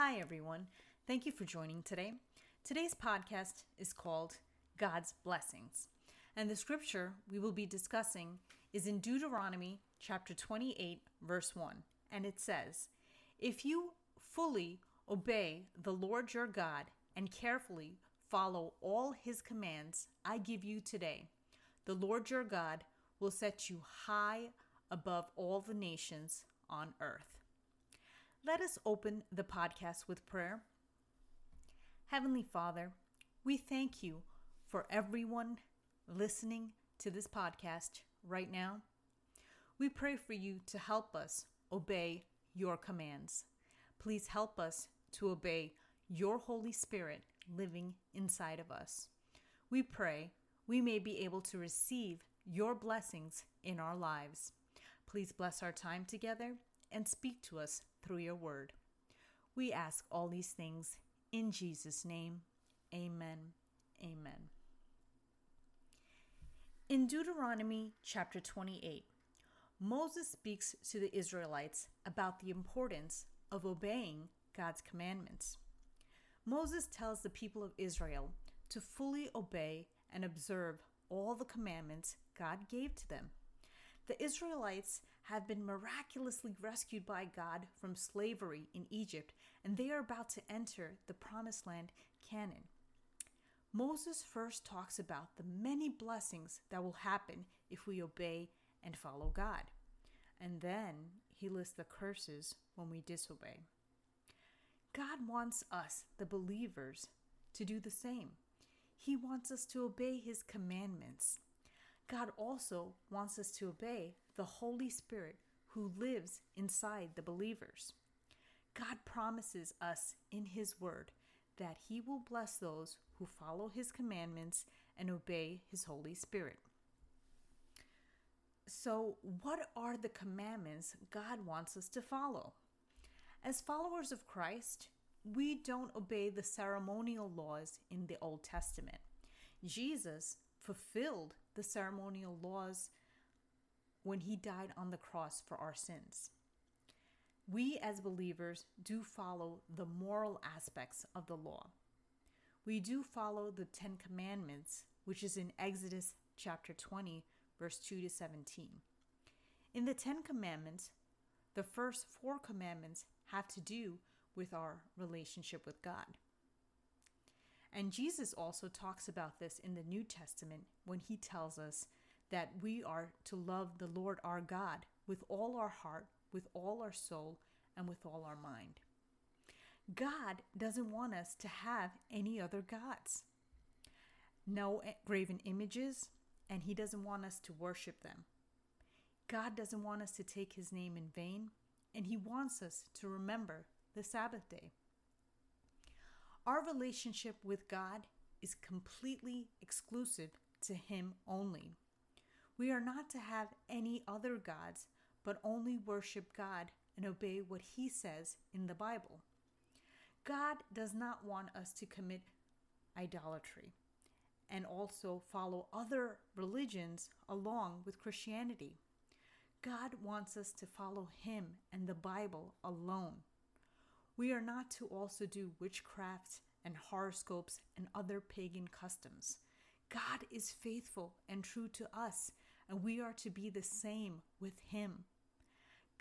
Hi, everyone. Thank you for joining today. Today's podcast is called God's Blessings, and the scripture we will be discussing is in Deuteronomy chapter 28, verse 1, and it says, If you fully obey the Lord your God and carefully follow all his commands I give you today, the Lord your God will set you high above all the nations on earth. Let us open the podcast with prayer. Heavenly Father, we thank you for everyone listening to this podcast right now. We pray for you to help us obey your commands. Please help us to obey your Holy Spirit living inside of us. We pray we may be able to receive your blessings in our lives. Please bless our time together and speak to us through your word. We ask all these things in Jesus' name. Amen. Amen. In Deuteronomy chapter 28, Moses speaks to the Israelites about the importance of obeying God's commandments. Moses tells the people of Israel to fully obey and observe all the commandments God gave to them. The Israelites have been miraculously rescued by God from slavery in Egypt, and they are about to enter the promised land, Canaan. Moses first talks about the many blessings that will happen if we obey and follow God. And then he lists the curses when we disobey. God wants us, the believers, to do the same. He wants us to obey his commandments. God also wants us to obey the Holy Spirit who lives inside the believers. God promises us in His Word that He will bless those who follow His commandments and obey His Holy Spirit. So, what are the commandments God wants us to follow? As followers of Christ, we don't obey the ceremonial laws in the Old Testament. Jesus fulfilled the ceremonial laws when he died on the cross for our sins. We as believers do follow the moral aspects of the law. We do follow the 10 commandments, which is in Exodus chapter 20, verse 2 to 17. In the 10 commandments, the first four commandments have to do with our relationship with God. And Jesus also talks about this in the New Testament when he tells us that we are to love the Lord our God with all our heart, with all our soul, and with all our mind. God doesn't want us to have any other gods. No graven images, and He doesn't want us to worship them. God doesn't want us to take His name in vain, and He wants us to remember the Sabbath day. Our relationship with God is completely exclusive to Him only. We are not to have any other gods, but only worship God and obey what He says in the Bible. God does not want us to commit idolatry and also follow other religions along with Christianity. God wants us to follow Him and the Bible alone. We are not to also do witchcraft and horoscopes and other pagan customs. God is faithful and true to us, and we are to be the same with Him.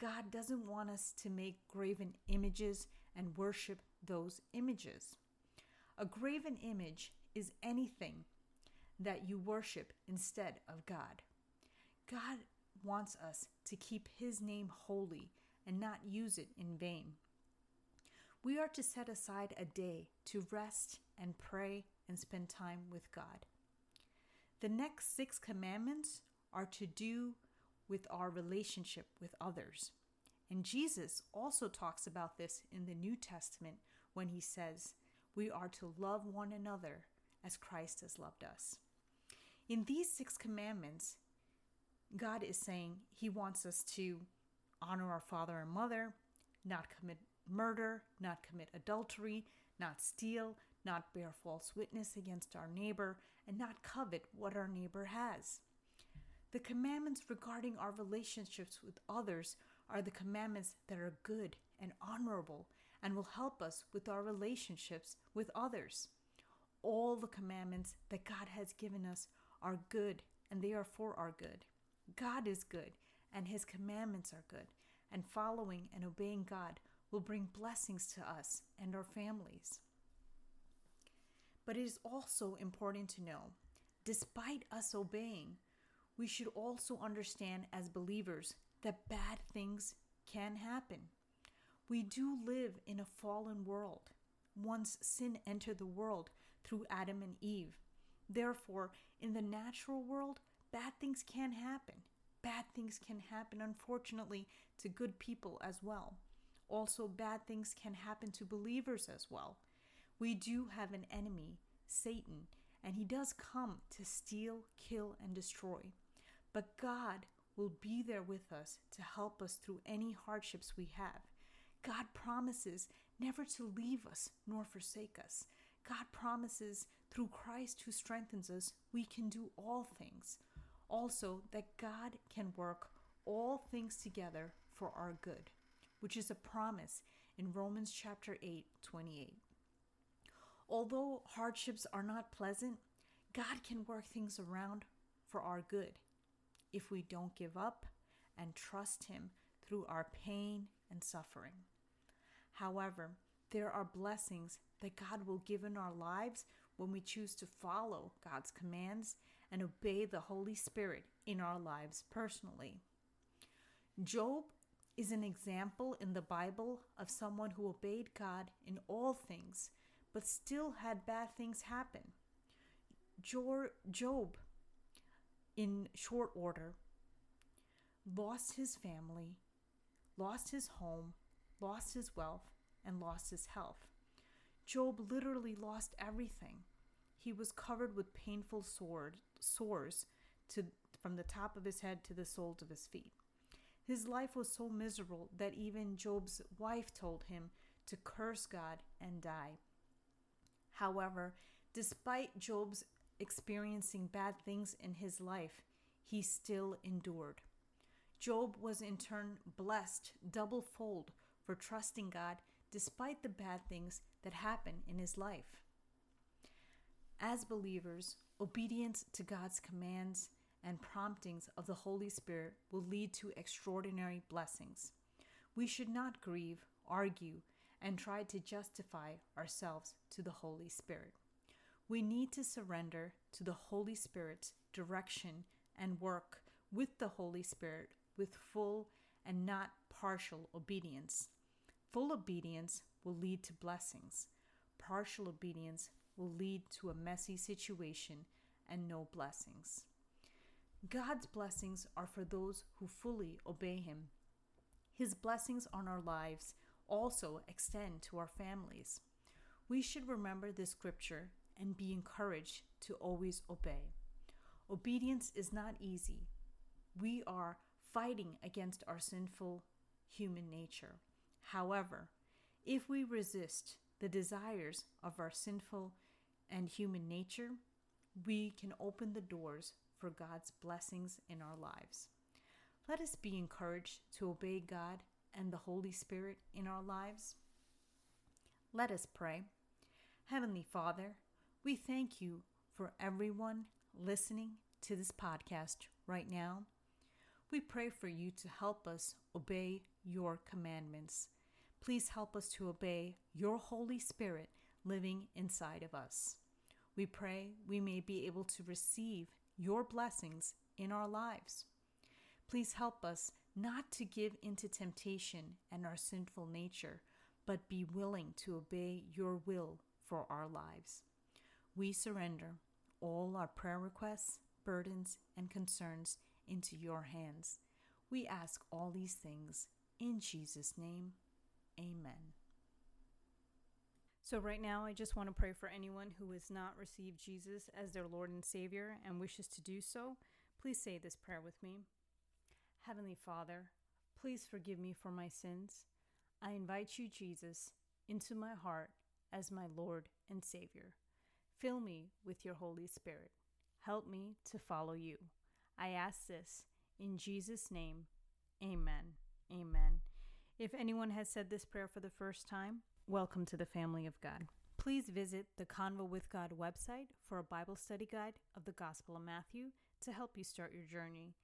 God doesn't want us to make graven images and worship those images. A graven image is anything that you worship instead of God. God wants us to keep His name holy and not use it in vain. We are to set aside a day to rest and pray and spend time with God. The next six commandments are to do with our relationship with others. And Jesus also talks about this in the New Testament when he says, We are to love one another as Christ has loved us. In these six commandments, God is saying He wants us to honor our father and mother, not commit murder, not commit adultery, not steal, not bear false witness against our neighbor, and not covet what our neighbor has. The commandments regarding our relationships with others are the commandments that are good and honorable, and will help us with our relationships with others. All the commandments that God has given us are good and they are for our good. God is good and his commandments are good, and following and obeying God will bring blessings to us and our families. But it is also important to know, despite us obeying, we should also understand as believers that bad things can happen. We do live in a fallen world. Once sin entered the world through Adam and Eve. Therefore, in the natural world, bad things can happen. Bad things can happen, unfortunately, to good people as well. Also, bad things can happen to believers as well. We do have an enemy, Satan, and he does come to steal, kill, and destroy. But God will be there with us to help us through any hardships we have. God promises never to leave us nor forsake us. God promises through Christ who strengthens us, we can do all things. Also, that God can work all things together for our good, which is a promise in Romans chapter 8, 28. Although hardships are not pleasant, God can work things around for our good if we don't give up and trust Him through our pain and suffering. However, there are blessings that God will give in our lives when we choose to follow God's commands and obey the Holy Spirit in our lives personally. Job is an example in the Bible of someone who obeyed God in all things, but still had bad things happen. Job, in short order, lost his family, lost his home, lost his wealth, and lost his health. Job literally lost everything. He was covered with painful sword, sores to, from the top of his head to the soles of his feet. His life was so miserable that even Job's wife told him to curse God and die. However, despite Job's experiencing bad things in his life, he still endured. Job was in turn blessed double fold for trusting God despite the bad things that happen in his life. As believers, obedience to God's commands and promptings of the Holy Spirit will lead to extraordinary blessings. We should not grieve, argue, and try to justify ourselves to the Holy Spirit. We need to surrender to the Holy Spirit's direction and work with the Holy Spirit with full and not partial obedience. Full obedience will lead to blessings. Partial obedience will lead to a messy situation and no blessings. God's blessings are for those who fully obey Him. His blessings on our lives also extend to our families. We should remember this scripture and be encouraged to always obey. Obedience is not easy. We are fighting against our sinful human nature. However, if we resist the desires of our sinful and human nature, we can open the doors for God's blessings in our lives. Let us be encouraged to obey God and the Holy Spirit in our lives. Let us pray. Heavenly Father, we thank you for everyone listening to this podcast right now. We pray for you to help us obey your commandments. Please help us to obey your Holy Spirit living inside of us. We pray we may be able to receive your blessings in our lives. Please help us not to give into temptation and our sinful nature, but be willing to obey your will for our lives. We surrender all our prayer requests, burdens, and concerns into your hands. We ask all these things in Jesus' name. Amen. So, right now, I just want to pray for anyone who has not received Jesus as their Lord and Savior and wishes to do so. Please say this prayer with me Heavenly Father, please forgive me for my sins. I invite you, Jesus, into my heart as my Lord and Savior. Fill me with your Holy Spirit. Help me to follow you. I ask this in Jesus' name. Amen. Amen. If anyone has said this prayer for the first time, welcome to the family of God. Please visit the Convo with God website for a Bible study guide of the Gospel of Matthew to help you start your journey.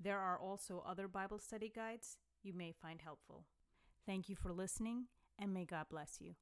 There are also other Bible study guides you may find helpful. Thank you for listening, and may God bless you.